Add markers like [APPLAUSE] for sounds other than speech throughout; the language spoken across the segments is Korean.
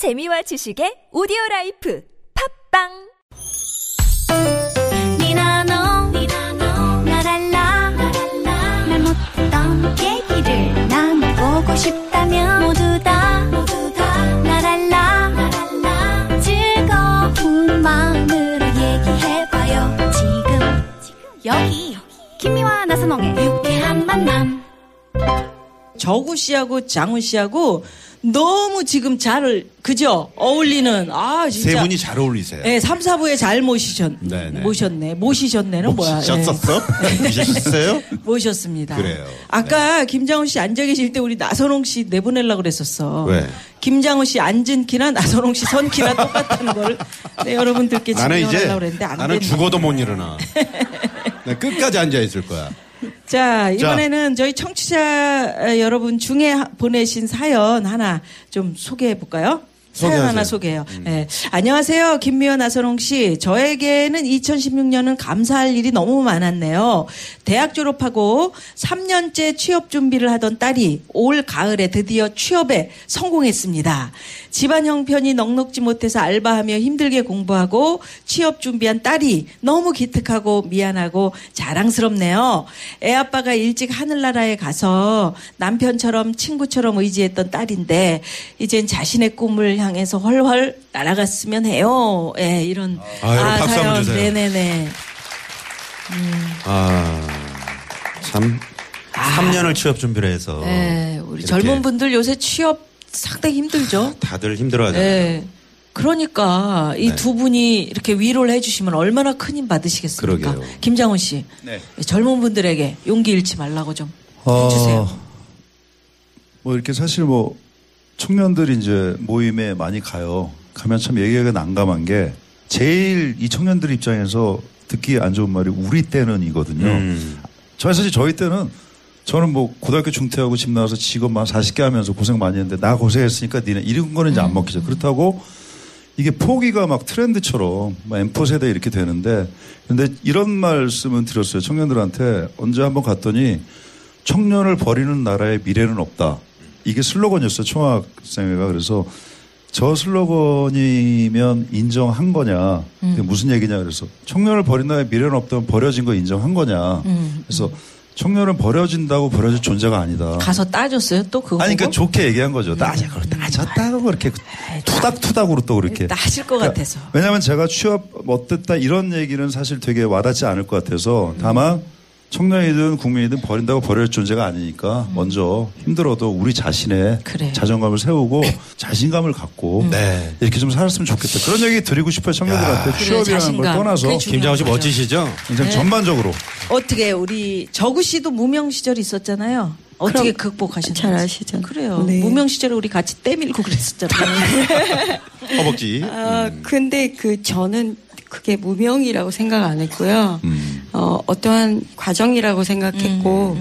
재미와 지식의 오디오 라이프 팟빵! 니나노 나랄라. 말 못했던 얘기를 나눠보고 싶다면 모두 다 나랄라. 즐거운 마음으로 얘기해봐요. 지금 여기 김미화 나선홍의 유쾌한 만남. 저구 씨하고 장훈 씨하고 너무 지금 잘 그죠 어울리는 아 진짜 세 분이 잘 어울리세요. 네, 3, 4부에 잘 모시셨 네네. 모셨네 모시셨네는 뭐야 모셨었어? [LAUGHS] 모셨어요? 네. 모셨습니다 그래요. 아까 김장훈 씨 앉아 계실 때 우리 나선홍 씨 내보내려고 그랬었어 왜? 김장훈 씨 앉은 키나 나선홍 씨 선 키나 똑같다는 거를 네, 여러분들께 증명하려고 그랬는데 안 나는 죽어도 못 일어나. [LAUGHS] 나 끝까지 앉아 있을 거야. 자, 이번에는 저희 청취자 어, 여러분 중에 하- 보내신 사연 하나 좀 소개해 볼까요? 사연 소개하세요. 음. 하나 소개해요. 예. 안녕하세요. 김미연 나선홍 씨. 저에게는 2016년은 감사할 일이 너무 많았네요. 대학 졸업하고 3년째 취업 준비를 하던 딸이 올 가을에 드디어 취업에 성공했습니다. 집안 형편이 넉넉지 못해서 알바하며 힘들게 공부하고 취업 준비한 딸이 너무 기특하고 미안하고 자랑스럽네요. 애 아빠가 일찍 하늘나라에 가서 남편처럼 친구처럼 의지했던 딸인데 이젠 자신의 꿈을 향해서 훨훨 날아갔으면 해요. 예, 이런 아, 여러분 박수 한번 주세요. 네네네. 아, 참. 3년을 취업 준비를 해서. 네, 우리 젊은 분들 요새 취업 상당히 힘들죠. 다들 힘들어 하잖아요. 네. 그러니까 이 네. 두 분이 이렇게 위로를 해주시면 얼마나 큰 힘 받으시겠습니까? 그러게요. 김장훈 씨, 네. 젊은 분들에게 용기 잃지 말라고 좀 해주세요. 어, 뭐 이렇게 사실 뭐 청년들이 이제 모임에 많이 가요. 가면 참 얘기가 난감한 게 제일 이 청년들 입장에서 듣기 안 좋은 말이 우리 때는 이거든요. 음. 저 사실 저희 때는 저는 뭐 고등학교 중퇴하고 집 나와서 직업만 40개 하면서 고생 많이 했는데 나 고생했으니까 니네 이런 거는 이제 안 먹히죠. 그렇다고 이게 포기가 막 트렌드처럼 막 M4 세대 이렇게 되는데 근데 이런 말씀은 드렸어요. 청년들한테 언제 한번 갔더니 청년을 버리는 나라의 미래는 없다. 이게 슬로건이었어요. 총학생회가 그래서 저 슬로건이면 인정한 거냐. 그게 무슨 얘기냐 그래서 청년을 버린 나라의 미래는 없다면 버려진 거 인정한 거냐. 그래서 청년은 버려진다고 버려질 존재가 아니다. 가서 따졌어요 또 그거 아니, 그러니까? 좋게 얘기한 거죠. 따져, 그걸 따졌다고 그렇게 투닥투닥으로 또 그렇게. 따질 것 그러니까 같아서. 왜냐하면 제가 취업 어땠다 이런 얘기는 사실 되게 와닿지 않을 것 같아서 다만 청년이든 국민이든 버린다고 버릴 존재가 아니니까 먼저 힘들어도 우리 자신의 음. 그래. 자존감을 세우고 자신감을 갖고 네. 이렇게 좀 살았으면 좋겠다. 그런 얘기 드리고 싶어요. 청년들한테 그래, 취업이라는 걸. 떠나서 김장훈 씨. 멋지시죠? 굉장히 전반적으로 어떻게 우리 저구 씨도 무명 시절이 있었잖아요. 어떻게 극복하셨나요? 잘 아시죠? 그래요. 네. 무명 시절에 우리 같이 떼밀고 그랬었잖아요. 허벅지. 아, 근데 그 저는 그게 무명이라고 생각 안 했고요. 어, 어떠한 과정이라고 생각했고,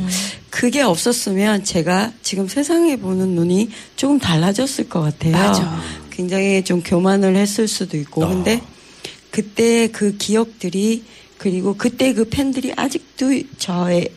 그게 없었으면 제가 지금 세상에 보는 눈이 조금 달라졌을 것 같아요. 맞아. 굉장히 좀 교만을 했을 수도 있고, 근데 그때 그 기억들이 그리고 그때 그 팬들이 아직도 저의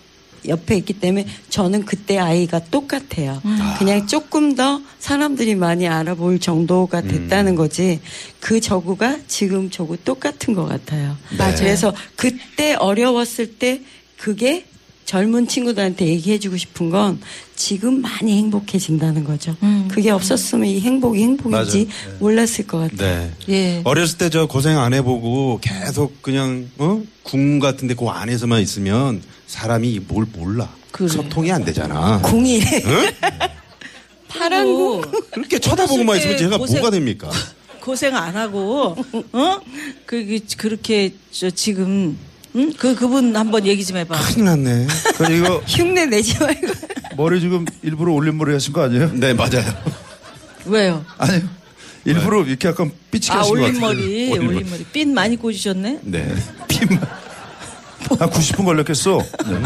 옆에 있기 때문에 저는 그때 아이가 똑같아요. 그냥 조금 더 사람들이 많이 알아볼 정도가 됐다는 거지 그 저구가 지금 저구 똑같은 것 같아요. 맞아요. 그래서 그때 어려웠을 때 그게 젊은 친구들한테 얘기해주고 싶은 건 지금 많이 행복해진다는 거죠. 그게 없었으면 이 행복이 행복인지 맞아요. 몰랐을 것 같아요. 네. 예. 어렸을 때 저 고생 안 해보고 계속 그냥 어? 궁 같은데 그 안에서만 있으면 사람이 뭘 몰라. 그래. 소통이 안 되잖아. 궁이 파란 궁. 그렇게 쳐다보고만 있으면 제가 고생- 뭐가 됩니까? [LAUGHS] 고생 안 하고 어? 그 그렇게 저 지금 응? 그 그분 한번 얘기 좀 해봐. 큰일 났네. 그 이거 [LAUGHS] 흉내 내지 말고. 머리 지금 일부러 올린 머리 하신 거 아니에요? 네, 맞아요. 왜요? 아니요. 일부러 이렇게 약간 삐치게 아 하신 것 올린 같아요. 머리, 올린 머리. 핀 많이 꽂으셨네. 네. 한 90분 걸렸겠어. 네.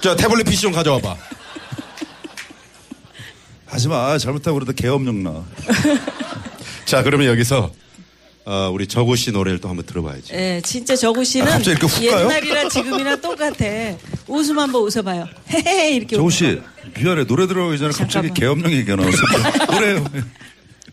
자, 태블릿 PC 좀 가져와 봐. 하지 마. 잘못하고 그러다 개업령 나. 자, 그러면 여기서 어, 우리 저구 씨 노래를 또 한번 들어봐야지. 예, 진짜 저구 씨는 아, 갑자기? 옛날이나 지금이나 똑같아. 웃음 한번 웃어봐요. 헤헤 이렇게. 웃어. 씨, 미안해. 노래 들어가기 전에 갑자기 잠깐만. 개업령 얘기가 나왔어. [LAUGHS] 노래.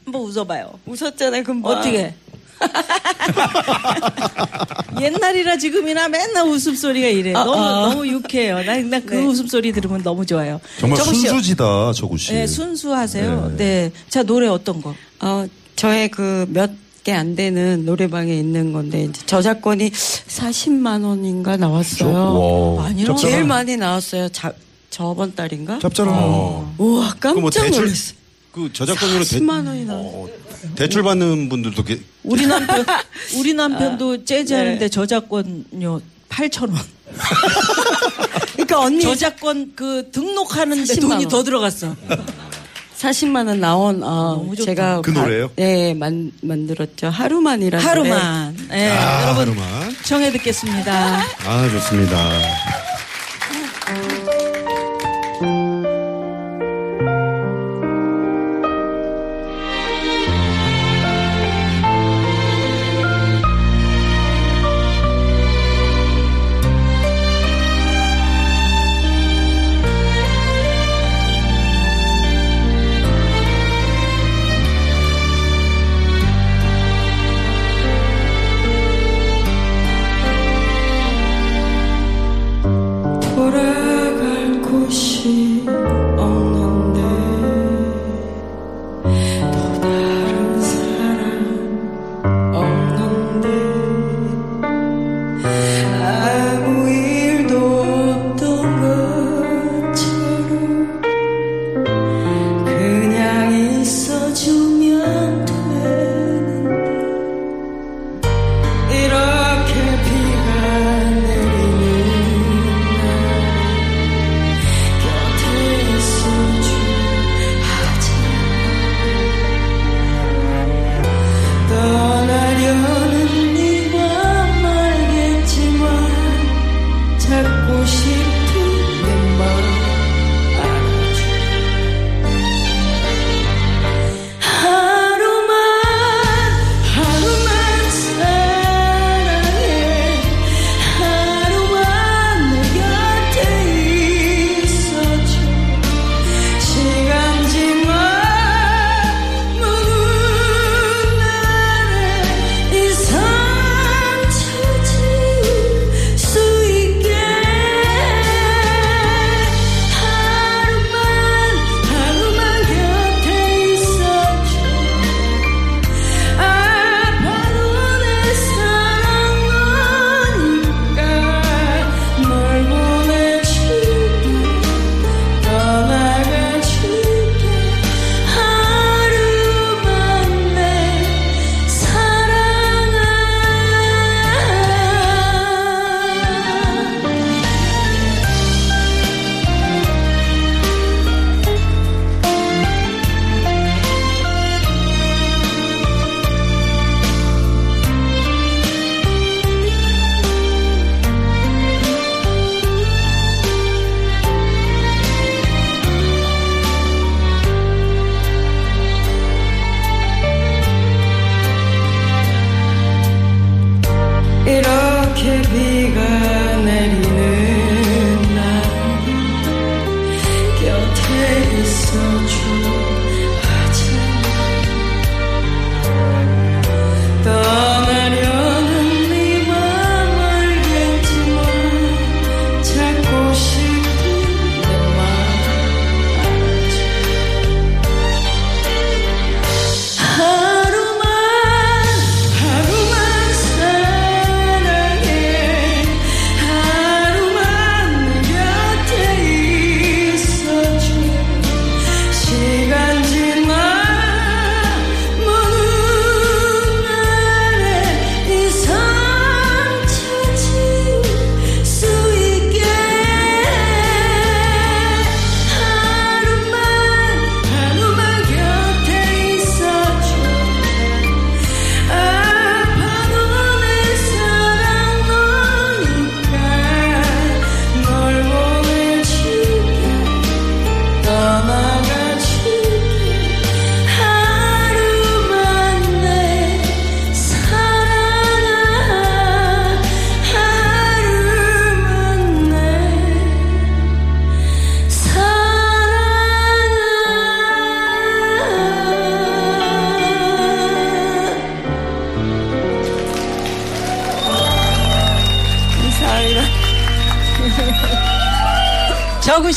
한번 웃어봐요. 웃었잖아요, 금방. 어떻게? [LAUGHS] 옛날이라 지금이나 맨날 웃음소리가 이래. 너무, 너무 유쾌해요. 난그 네. 웃음소리 들으면 너무 좋아요. 정말 순수지다, 저구 씨. 네, 순수하세요. 네. 네. 자, 노래 어떤 거? 어, 저의 그 몇 개안 되는 노래방에 있는 건데 이제 저작권이 40만 원인가 나왔어요. 와. 아니요. 제일 많이 나왔어요. 자, 저번 달인가? 짭짤한. 어. 우와 깜짝 그뭐 대출 놀랐어. 그 저작권료로 대, 40만 원이나. 어, 대출 받는 분들도 게, 우리 남편, [LAUGHS] 우리 남편도 재즈 하는데 네. 저작권료 8,000원. 그러니까 언니 저작권 그 등록하는데 40만 돈이 원. 더 들어갔어. 40만 원 나온 어. 제가 그 가- 노래예요? 네, 만 만들었죠. 하루만이라는. 하루만. 예, 아, 여러분 하루만. 청해 듣겠습니다. 아, 좋습니다.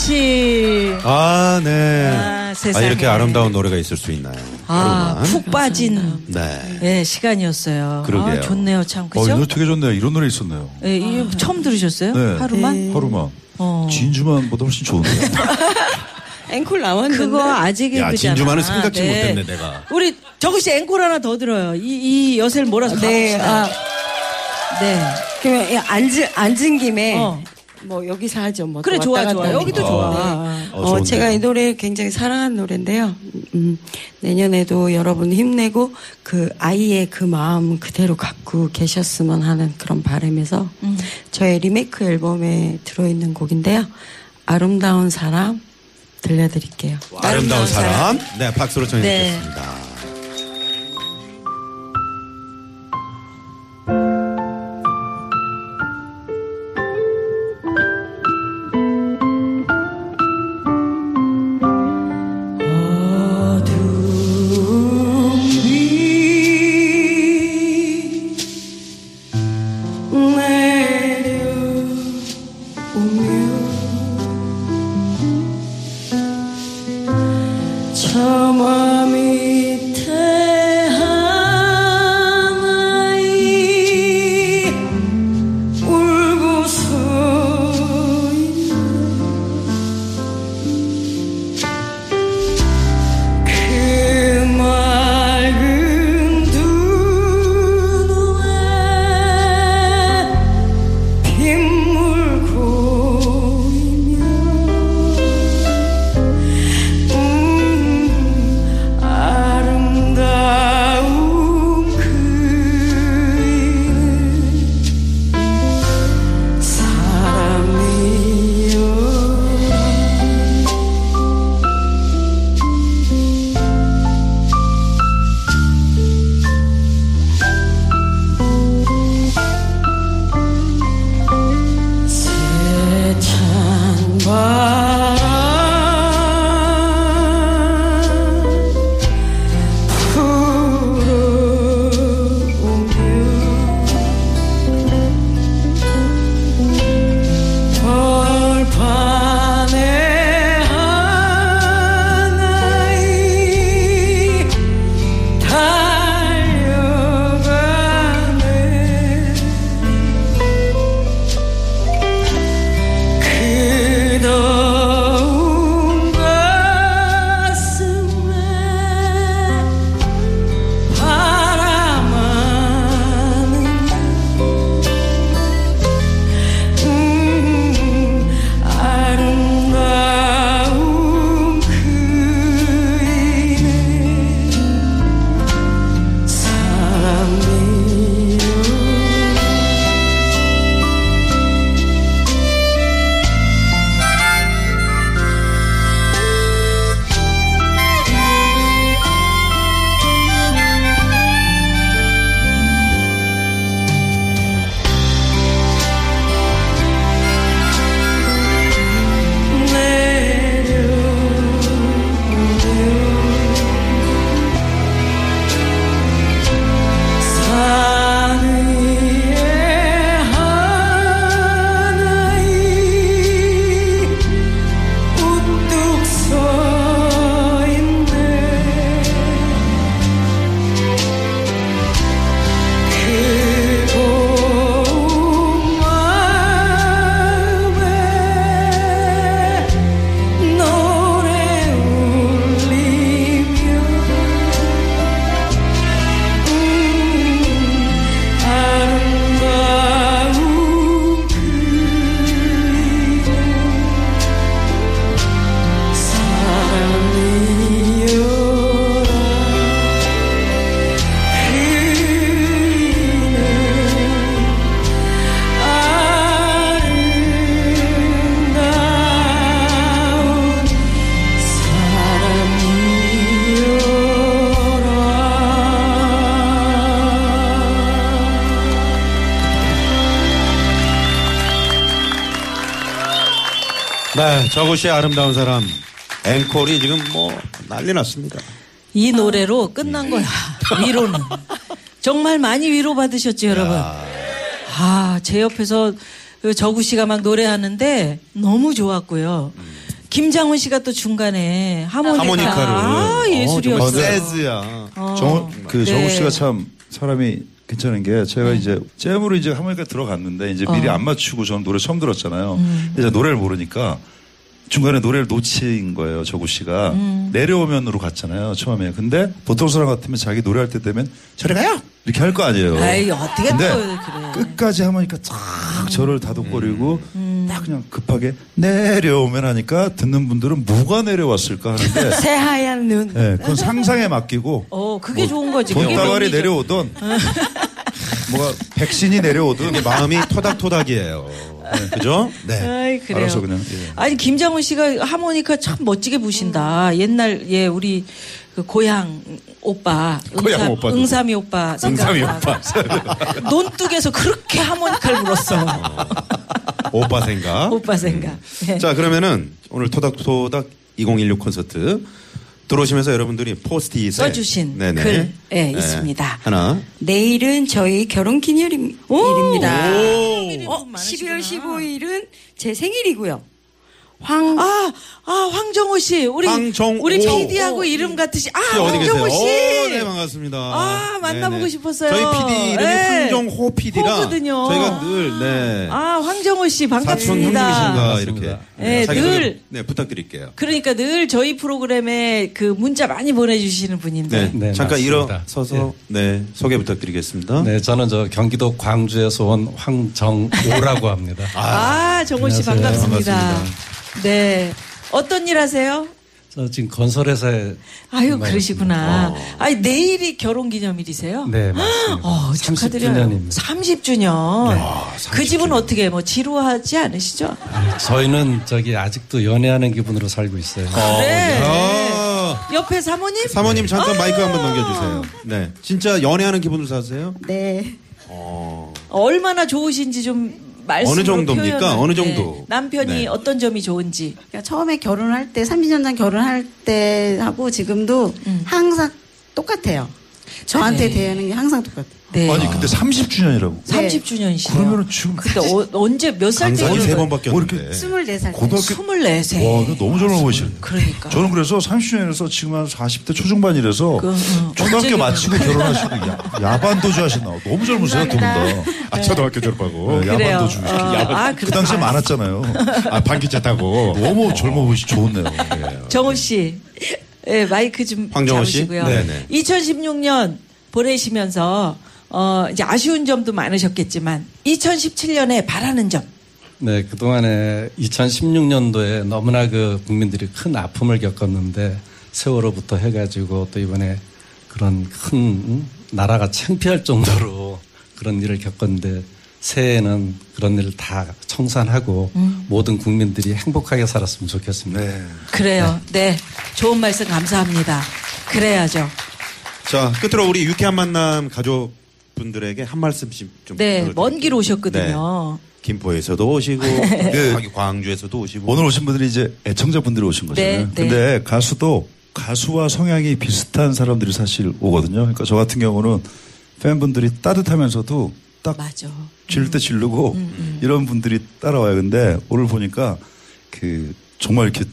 씨. 아, 네. 아, 아, 세상에. 이렇게 아름다운 노래가 있을 수 있나요? 아, 하루만. 푹 빠진 네. 예, 시간이었어요. 그러게요. 아, 좋네요, 참. 어, 이 그죠? 노래 되게 좋네요. 이런 노래 있었네요. 예, 이거 처음 들으셨어요? 네. 하루만? 하루만. 어. 진주만보다 훨씬 좋은데요. [LAUGHS] 앵콜 나왔는데. 그거 아직 야, 그잖아. 진주만은 생각지 못했네, 내가. 우리 저구 씨 앵콜 하나 더 들어요. 이, 이 여세를 몰아서 네, 가봅시다. 아, 네. 그러면 이 앉은, 앉은 김에 어. 뭐 여기서 하죠. 뭐 그래, 좋아, 좋아. 여기도 좋아. 네. 어, 어. 제가 이 노래 굉장히 사랑하는 노래인데요. 음, 내년에도 여러분 힘내고 그 아이의 그 마음 그대로 갖고 계셨으면 하는 그런 바람에서 음. 저의 리메이크 앨범에 들어있는 곡인데요. 아름다운 사람 들려드릴게요. 아름다운 사람. 네, 박수로 청해 네. 주겠습니다. 저 네, 저것이 아름다운 사람. 앵콜이 지금 뭐 난리 났습니다. 이 노래로 끝난 거야. 위로는. 정말 많이 위로받으셨죠, 여러분? 아, 제 옆에서 그 저구 씨가 막 노래하는데 너무 좋았고요. 김장훈 씨가 또 중간에 하모니카. 하모니카를. 아, 어, 예술이었어요. 재즈야. 어. 정, 그 네. 정우 씨가 참 사람이 괜찮은 게 제가 이제 잼으로 이제 하모니카 들어갔는데 이제 미리 어. 안 맞추고 저는 노래 처음 들었잖아요. 음. 이제 노래를 모르니까 중간에 노래를 놓친 거예요. 정우 씨가 음. 내려오면으로 갔잖아요. 처음에. 근데 보통 사람 같으면 자기 노래할 때 되면 저리 가요 이렇게 할 거 아니에요. 아이, 어떻게 또 근데 그래. 끝까지 하모니카 쫙 저를 다독거리고 음. 딱 그냥 급하게 내려오면 하니까 듣는 분들은 뭐가 내려왔을까 하는데 [LAUGHS] 새하얀 눈. 네, 그건 상상에 맡기고 어, 그게 좋은 거지. 묘미죠. 내려오던 [LAUGHS] 뭐가 백신이 내려오든 마음이 토닥토닥이에요. 그죠? 네. 아이, 그래요. 알아서 그냥, 예. 아니, 김장훈 씨가 하모니카 참 멋지게 부신다. 옛날, 예, 우리 그 고향 오빠. 고향 오빠도. 응삼이 오빠. 응삼이 생각나고. [LAUGHS] 논뚝에서 그렇게 하모니카를 불었어. 오빠 생각. 오빠 생각. 예. 자, 그러면은 오늘 토닥토닥 2016 콘서트 들어오시면서 여러분들이 포스트잇에 써주신 네네. 글, 예, 네. 있습니다. 하나. 내일은 저희 결혼 기념일입니다. 오! 어, 12월 15일은 제 생일이고요. 황 아, 아, 황정호 씨. 우리, 황정호. 우리 PD하고 이름 같으시. 아, 씨 어디 계세요? 황정호 씨. 오, 네, 반갑습니다. 아, 만나보고 네네. 싶었어요. 저희 PD 이름이 네. 황정호 PD라 호거든요. 저희가 늘 네. 아, 황정호 씨 사촌 반갑습니다. 형님이신가 이렇게 네, 자기 늘- 소개, 네, 부탁드릴게요. 그러니까 늘 저희 프로그램에 그 문자 많이 보내주시는 분인데. 네, 네, 잠깐 맞습니다. 일어서서 네 소개 부탁드리겠습니다. 네, 저는 저 경기도 광주에서 온 황정오라고 합니다. 아, 정호 씨 안녕하세요. 반갑습니다. 반갑습니다. 네. 어떤 일 하세요? 저 지금 건설회사에 아유, 그러시구나. 어. 아니, 내일이 결혼 기념일이세요? 네, 맞습니다. [GASPS] 어, 축하드려요. 30주년입니다. 30주년. 그 집은 어떻게 뭐 지루하지 않으시죠? 저희는 저기 아직도 연애하는 기분으로 살고 있어요. 네. 아, 옆에 사모님? 사모님 잠깐 마이크 한번 넘겨주세요. 네, 진짜 연애하는 기분으로 사세요? 네. 얼마나 좋으신지 좀 말씀으로 어느 정도입니까? 표현을. 어느 정도? 남편이 네. 어떤 점이 좋은지. 그러니까 처음에 결혼할 때 30년 전 결혼할 때 하고 지금도 음. 항상 똑같아요. 저한테 네. 대하는 게 항상 똑같아요. 네. 아니 근데 30주년이라고. 30주년이시죠. 그러면은 지금 그때 어, 언제 몇 살 때 강산이 세 결혼? 번뭐 이렇게 바뀌었는데. 24살 때. 고등학교 24세. 와, 이거 너무 젊어 보이시네. 그러니까. 저는 그래서 30주년에서 지금 한 40대 초중반이라서 그, 어, 초등학교 마치고 결혼하시고 야, 야반도주 하시나 너무 젊으세요 두 분 다. 아, 초등학교 졸업하고. 네, 그래요. 야반도주. 어, 아, 그 당시에 많았잖아요. 아, 반기차 타고. 너무 젊어 보이시 좋네요. 정호 씨, 예, 마이크 좀 황정호 씨? 잡으시고요. 네네. 2016년 보내시면서 어, 이제 아쉬운 점도 많으셨겠지만 2017년에 바라는 점. 네, 그동안에 2016년도에 너무나 그 국민들이 큰 아픔을 겪었는데 세월호부터 해가지고 또 이번에 그런 큰 음, 나라가 창피할 정도로 그런 일을 겪었는데 새해에는 그런 일을 다 청산하고 모든 국민들이 행복하게 살았으면 좋겠습니다. 네. 그래요. 네. 좋은 말씀 감사합니다. 그래야죠. 자, 끝으로 우리 유쾌한 만남 가족분들에게 한 말씀씩 좀. 네. 먼 길 오셨거든요. 네. 김포에서도 오시고, [LAUGHS] 네. 여기 광주에서도 오시고. 오늘 오신 분들이 이제 애청자분들이 오신 거잖아요. 네, 네. 근데 가수도 가수와 성향이 비슷한 사람들이 사실 오거든요. 그러니까 저 같은 경우는 팬분들이 따뜻하면서도 딱 맞아. 지를 때 지르고 음, 이런 분들이 따라와요. 근데 오늘 보니까 그 정말 이렇게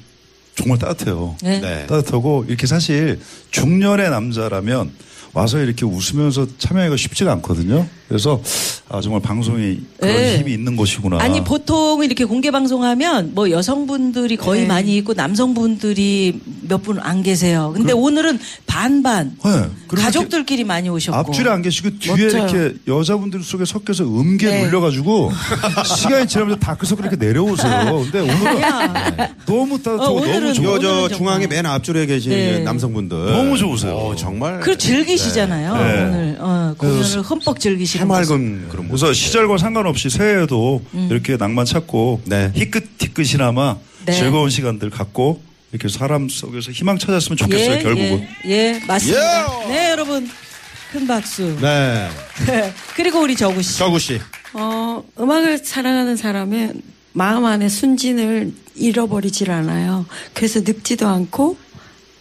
정말 따뜻해요. 네. 네. 따뜻하고 이렇게 사실 중년의 남자라면 와서 이렇게 웃으면서 참여하기가 쉽지가 않거든요. 그래서 아 정말 방송이 그런 네. 힘이 있는 것이구나. 아니 보통 이렇게 공개 방송하면 뭐 여성분들이 거의 네. 많이 있고 남성분들이 몇 분 안 계세요. 근데 오늘은 반반 네. 가족들끼리 많이 오셨고 앞줄에 안 계시고 뒤에 멋져요. 이렇게 여자분들 속에 섞여서 음계 네. 눌려가지고 시간이 지나면서 다크서클 이렇게 내려오세요. 근데 오늘은 너무 따뜻하고 어, 오늘은 너무 좀- 좋아. 요, 저 오늘은 중앙에. 맨 앞줄에 계신 네. 남성분들. 너무 좋으세요. 어, 정말. 그리고 즐기시잖아요. 네. 오늘 어, 공연을 흠뻑 즐기시는 모습. 해맑은 그런 모습. 그래서 시절과 상관없이 새해에도 음. 이렇게 낭만 찾고 네. 희끗희끗이나마 네. 즐거운 시간들 갖고 이렇게 사람 속에서 희망 찾았으면 좋겠어요. 예, 결국은. 예, 예, 맞습니다. 네, 여러분 큰 박수. 네. [LAUGHS] 그리고 우리 저구 씨. 저구 씨. 어, 음악을 사랑하는 사람은 마음 안에 순진을 잃어버리질 않아요. 그래서 늙지도 않고,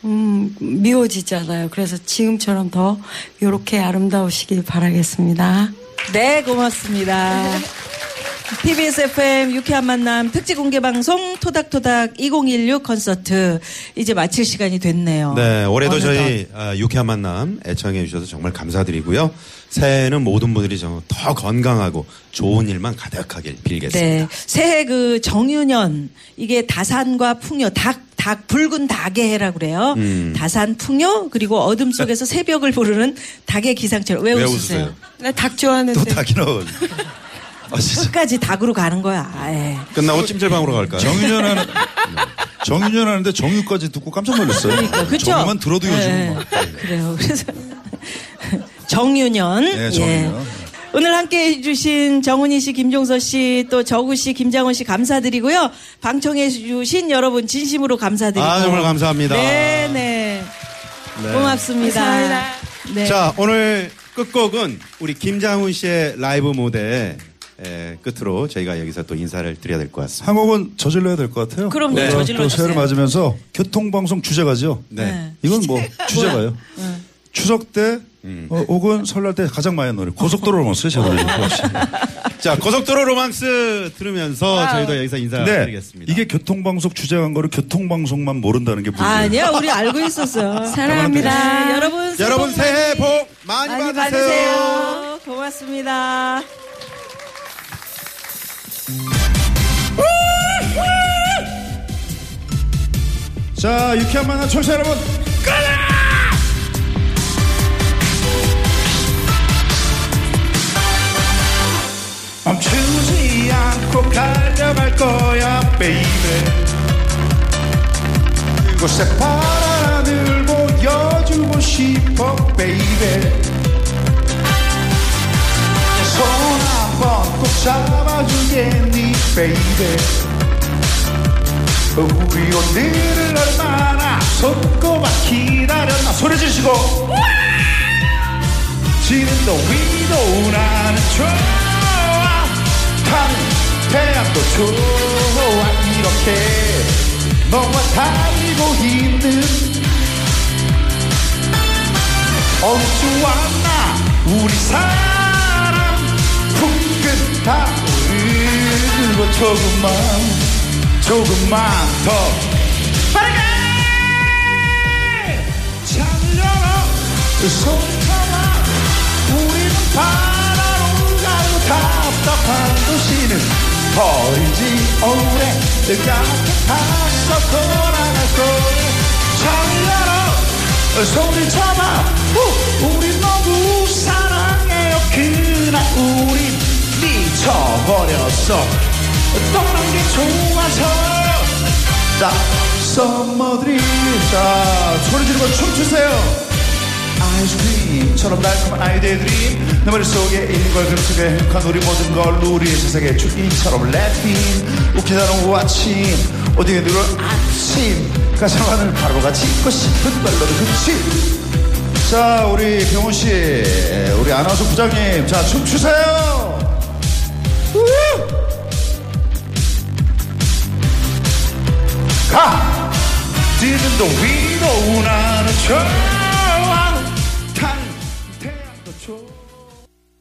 음, 미워지잖아요. 그래서 지금처럼 더 이렇게 아름다우시길 바라겠습니다. 네, 고맙습니다. [LAUGHS] TBS FM 유쾌한 만남 특집 공개 방송 토닥토닥 2016 콘서트 이제 마칠 시간이 됐네요. 네, 올해도 어느덧. 저희 아, 유쾌한 만남 애청해 주셔서 정말 감사드리고요. 새해에는 모든 분들이 좀더 건강하고 좋은 일만 가득하길 빌겠습니다. 네. 새해 그 정유년 이게 다산과 풍요 닭, 닭 붉은 닭의 해라 그래요. 음. 다산 풍요 그리고 어둠 속에서 새벽을 부르는 닭의 기상처럼 왜, 왜 웃으세요? 웃으세요? 나닭 좋아하는데. 또 닭이 나와. 아. 끝까지 닭으로 가는 거야. 예. 끝나고 찜질방으로 갈까요? 정유년 하는, 정유년 하는데 정유까지 듣고 깜짝 놀랐어요. 그러니까 그렇죠. 정유만 들어도 요즘 네. 막. 그래요. 그래서 [LAUGHS] 정유년. 네, 정유년. 오늘 함께 해주신 정은희 씨, 김종서 씨, 또 저구 씨, 김장원 씨 감사드리고요. 방청해주신 여러분 진심으로 감사드리고. 아, 정말 감사합니다. 네네. 네. 고맙습니다. 감사합니다. 네. 자, 오늘 끝곡은 우리 김장훈 씨의 라이브 무대 에, 끝으로 저희가 여기서 또 인사를 드려야 될 것 같습니다. 한 곡은 저질러야 될 것 같아요. 그럼요. 또 저질러 새해를. 맞으면서 교통방송 주제가죠. 네. 이건 뭐 주제가요. [LAUGHS] 추석 때 어, 혹은 설날 때 가장 많이 하는 노래 고속도로 로먼스 제가. [LAUGHS] 자, 고속도로 로망스 들으면서 저희도 여기서 인사드리겠습니다. 이게 교통방송 주제간 거를 교통방송만 모른다는 게 문제예요. 아니야, 우리 알고 있었어요. [LAUGHS] 사랑합니다. 네, 여러분. 새해 여러분 복 새해 복 많이, 많이 받으세요. 받으세요. 고맙습니다. 자, 유쾌한 만남 청취자 여러분. 멈추지 않고 달려갈 거야, baby. 그곳에 하늘 보여주고 싶어, baby. 꼭 잡아주겠니, baby. 우리 오늘을 얼마나 손꼽아 기다렸나 소리 지르시고. 지금도 위로 나는 좋아. 타는 태양도 좋아. 이렇게 너와 달리고 있는 어우 좋았나? 우리 사랑 푸근 타오르고 조금만 조금만 더. 빠르게! 찾으려라. 손잡아. 우리는 바다로 가고 답답한 도시는 버리지 오래. 가서 돌아갈 거야. 찾으려라. 손을 잡아. 우, 우리 너무 사랑해요. 그날 우린 미쳐 버렸어 떠난 게 좋아서. 자 썸머들이 자 소리 지르고 춤추세요. 아이스크림처럼 달콤한 아이디어들이 내 머릿속에 있는 걸 그렇게 행복한 우리 모든 걸 우리의 세상에 주인처럼 랩핑 웃기다는 아침. 어디에 누를 아침. 가사관을 바로 같이 잊고 싶은 멜로디 그치. 자 우리 병훈씨 우리 아나운서 부장님. 자 춤추세요 가! 지금도 위로 나는 저